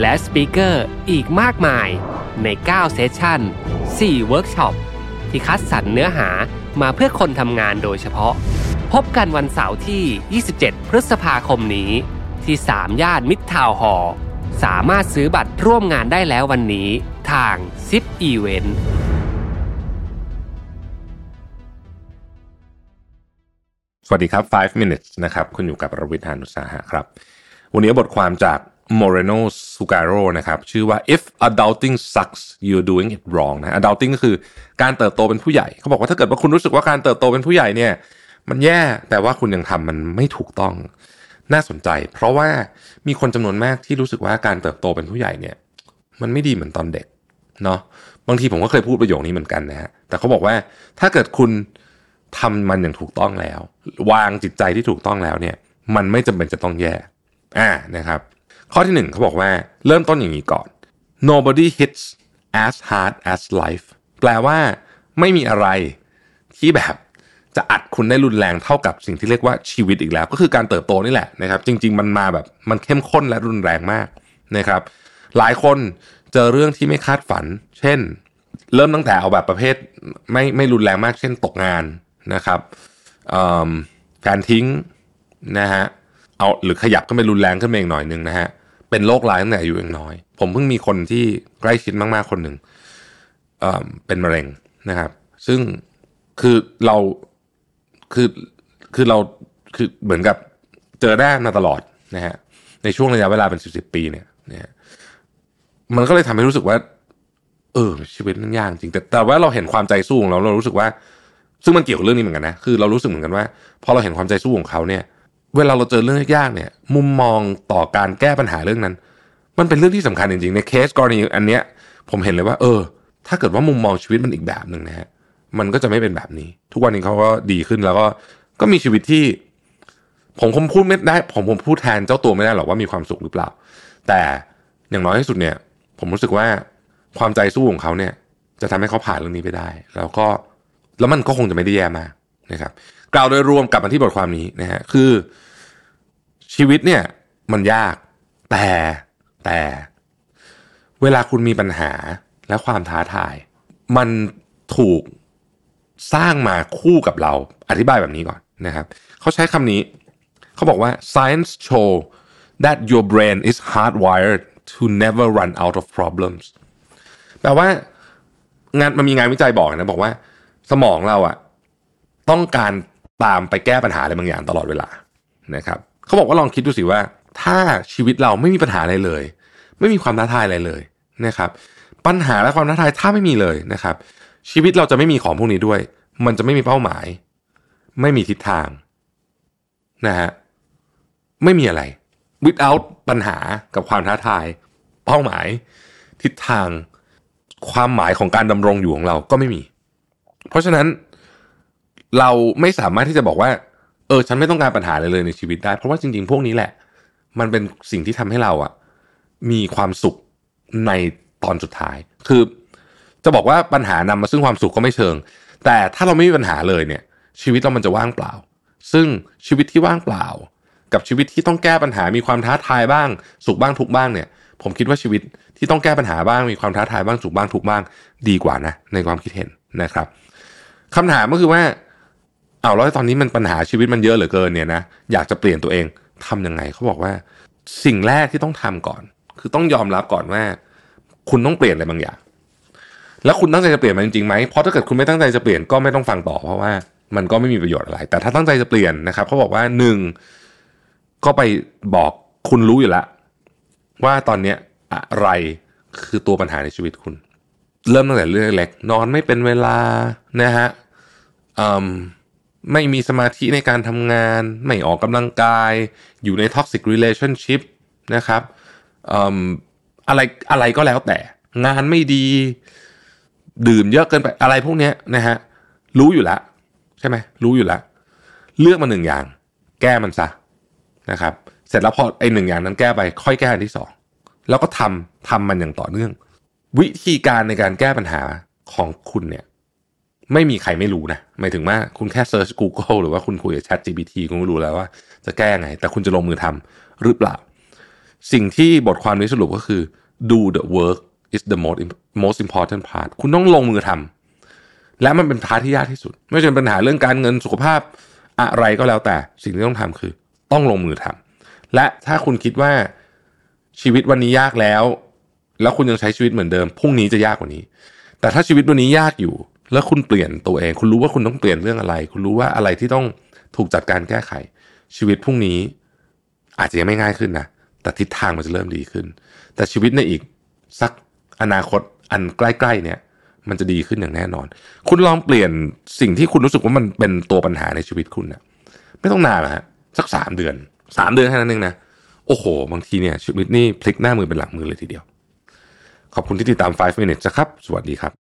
และ speaker อีกมากมายใน 9 session 4 เวิร์กช็อป ที่คัดสรรเนื้อหามาเพื่อคนทำงานโดยเฉพาะ พบกันวันเสาร์ที่ 27 พฤษภาคมนี้ ที่ 3 ย่านมิตรทาวน์ฮอสามารถซื้อบัตรร่วมงานได้แล้ววันนี้ ทางซิปอีเวนต์สวัสดีครับ 5 minutes นะครับ คุณอยู่กับรวิทยานุสาหะครับ วันนี้บทความจาก Moreno Sugaro นะครับ ชื่อว่า if adulting sucks you're doing it wrong นะ adulting ก็คือการเติบโตเป็นผู้ใหญ่ เขาบอกว่าถ้าเกิดว่าคุณรู้สึกว่าการเติบโตเป็นผู้ใหญ่เนี่ย มันแย่แต่ว่าคุณยังทำมันไม่ถูกต้องน่าสนใจ เพราะว่ามีคนจำนวนมากที่รู้สึกว่าการเติบโตเป็นผู้ใหญ่เนี่ย มันไม่ดีเหมือนตอนเด็กเนาะบางทีผมก็เคยพูดประโยคนี้เหมือนกันนะฮะแต่เขาบอกว่าถ้าเกิดคุณทำมันอย่างถูกต้องแล้ว วางจิตใจที่ถูกต้องแล้วเนี่ย มันไม่จำเป็นจะต้องแย่อ่านะครับ ข้อที่หนึ่งเขาบอกว่าเริ่มต้นอย่างนี้ก่อน nobody hits as hard as life แปลว่าไม่มีอะไรที่แบบจะอัดคุณได้รุนแรงเท่ากับสิ่งที่เรียกว่าชีวิตอีกแล้ว ก็คือการเติบโตนี่แหละนะครับ จริง ๆ มันมาแบบมันเข้มข้นและรุนแรงมากนะครับ หลายคนเจอเรื่องที่ไม่คาดฝัน เช่น เริ่มตั้งแต่เอาแบบประเภทไม่ไม่รุนแรงมาก เช่นตกงานนะครับการทิ้งนะฮะ เอาหรือขยับขึ้นไปรุนแรงขึ้นมาอีกหน่อยหนึ่งนะฮะเป็นโรคร้ายตั้งแต่อายุยังน้อย ผมเพิ่งมีคนที่ใกล้ชิดมากๆคนหนึ่งเเป็นมะเร็งนะครับ ซึ่งคือเราคือคือเราคือเหมือนกับเจอได้มาตลอดนะฮะในช่วงระยะเวลาเป็นสิบสิบปีเนี่ยนะฮะมันก็เลยทำให้รู้สึกว่า เออ ชีวิตมันยากจริงแต่แต่ว่าเราเห็นความใจสู้ของเราเรารู้สึกว่า ซึ่งมันเกี่ยวกับเรื่องนี้เหมือนกันนะคือเรารู้สึกเหมือนกันว่าพอเราเห็นความใจสู้ของเขาเนี่ย เวลาเราเจอเรื่องยากๆเนี่ย มุมมองต่อการแก้ปัญหาเรื่องนั้น มันเป็นเรื่องที่สำคัญจริงๆ ในเคสกรณีอันเนี้ย ผมเห็นเลยว่า เออ ถ้าเกิดว่ามุมมองชีวิตมันอีกแบบหนึ่งนะฮะมันก็จะไม่เป็นแบบนี้ ทุกวันนี้เขาก็ดีขึ้นแล้วก็ก็มีชีวิตที่ ผมคงพูดไม่ได้ ผมผมพูดแทนเจ้าตัวไม่ได้หรอกว่ามีความสุขหรือเปล่า แต่อย่างน้อยที่สุดเนี่ย ผมรู้สึกว่าความใจสู้ของเขาเนี่ย จะทำให้เขาผ่านเรื่องนี้ไปได้ แล้วก็แล้วมันก็คงจะไม่ได้แย่มากนะครับ กล่าวโดยรวมกลับมาที่บทความนี้นะฮะคือ ชีวิตเนี่ย มันยาก แต่แต่ เวลาคุณมีปัญหาและความท้าทาย มันถูกสร้างมาคู่กับเราอธิบายแบบนี้ก่อนนะครับเขาใช้คำนี้ เขาบอกว่า science show that your brain is hardwired to never run out of problems แปลว่างานมันมีงานวิจัยบอกนะ บอกว่า สมองเราอะต้องการ ตามไปแก้ปัญหาอะไรบางอย่างตลอดเวลานะครับเขาบอกว่าลองคิดดูสิว่า ถ้าชีวิตเราไม่มีปัญหาอะไรเลย ไม่มีความท้าทายอะไรเลยนะครับปัญหาและความท้าทายถ้าไม่มีเลยนะครับ ชีวิตเราจะไม่มีของพวกนี้ด้วย มันจะไม่มีเป้าหมาย ไม่มีทิศทางนะฮะไม่มีอะไร without ปัญหากับความท้าทาย เป้าหมาย ทิศทาง ความหมายของการดำรงอยู่ของเราก็ไม่มี เพราะฉะนั้น เราไม่สามารถที่จะบอกว่า เออ ฉันไม่ต้องการปัญหาเลยเลยในชีวิตได้ เพราะว่าจริงๆ พวกนี้แหละ มันเป็นสิ่งที่ทำให้เราอะมีความสุขในตอนสุดท้าย คือ จะบอกว่าปัญหานำมาซึ่งความสุขก็ไม่เชิง แต่ถ้าเราไม่มีปัญหาเลยเนี่ย ชีวิตเรามันจะว่างเปล่า ซึ่งชีวิตที่ว่างเปล่า กับชีวิตที่ต้องแก้ปัญหามีความท้าทายบ้าง สุขบ้างทุกบ้างเนี่ย ผมคิดว่าชีวิตที่ต้องแก้ปัญหาบ้างมีความท้าทายบ้างสุขบ้างทุกบ้าง ดีกว่านะในความคิดเห็นนะครับคำถามก็คือว่า เอาแล้วตอนนี้มันปัญหาชีวิตมันเยอะเหลือเกินเนี่ยนะอยากจะเปลี่ยนตัวเองทํำยังไงเขาบอกว่า สิ่งแรกที่ต้องทำก่อน คือต้องยอมรับก่อนว่า คุณต้องเปลี่ยนอะไรบางอย่าง แล้วคุณตั้งใจจะเปลี่ยนมันจริงๆไหมเพราะถ้าเกิดคุณไม่ตั้งใจจะเปลี่ยนก็ไม่ต้องฟังต่อ เพราะว่ามันก็ไม่มีประโยชน์อะไร แต่ถ้าตั้งใจจะเปลี่ยนนะครับเขาบอกว่าหนึ่งก็ไปบอกคุณรู้อยู่แล้วว่าตอนเนี้ยอะไรคือตัวปัญหาในชีวิตคุณ เริ่มตั้งแต่เรื่องเล็กนอนไม่เป็นเวลานะฮะอืม ไม่มีสมาธิในการทำงาน ไม่ออกกำลังกาย อยู่ใน toxic relationship นะครับอะไรอะไรก็แล้วแต่ งานไม่ดี ดื่มเยอะเกินไปอะไรพวกนี้นะฮะรู้อยู่แล้วใช่ไหมรู้อยู่แล้วเลือกมาหนึ่งอย่าง แก้มันซะนะครับ เสร็จแล้วพอไอ้หนึ่งอย่างนั้นแก้ไป ค่อยแก้อันที่สองแล้วก็ทำทำมันอย่างต่อเนื่อง วิธีการในการแก้ปัญหาของคุณเนี่ย ไม่มีใครไม่รู้นะหมายถึงว่าคุณแค่เซิร์ช Google หรือว่าคุณคุยกับ Chat GPT คุณก็รู้แล้วว่า จะแก้ไง แต่คุณจะลงมือทำหรือเปล่า สิ่งที่บทความนี้สรุปก็คือ do the work is the most most important part คุณต้องลงมือทำและมันเป็นพาร์ทที่ยากที่สุด ไม่ใช่ปัญหาเรื่องการเงินสุขภาพอะไรก็แล้วแต่สิ่งที่ต้องทำคือ ต้องลงมือทำและถ้าคุณคิดว่าชีวิตวันนี้ยากแล้ว แล้วคุณยังใช้ชีวิตเหมือนเดิมพรุ่งนี้จะยากกว่านี้ แต่ถ้าชีวิตวันนี้ยากอยู่ แล้วคุณเปลี่ยนตัวเอง คุณรู้ว่าคุณต้องเปลี่ยนเรื่องอะไร คุณรู้ว่าอะไรที่ต้องถูกจัดการแก้ไข ชีวิตพรุ่งนี้ อาจจะยังไม่ง่ายขึ้นนะแต่ทิศทางมันจะเริ่มดีขึ้น แต่ชีวิตในอีกสักอนาคตอันใกล้ๆเนี่ยมันจะดีขึ้นอย่างแน่นอน คุณลองเปลี่ยนสิ่งที่คุณรู้สึกว่ามันเป็นตัวปัญหาในชีวิตคุณนะไม่ต้องนานนะฮะสักสามเดือนสามเดือนแค่นั้นเองนะโอ้โห บางทีเนี่ยชีวิตนี่พลิกหน้ามือเป็นหลังมือเลยทีเดียว ขอบคุณที่ติดตาม 5 minutes นะครับ สวัสดีครับ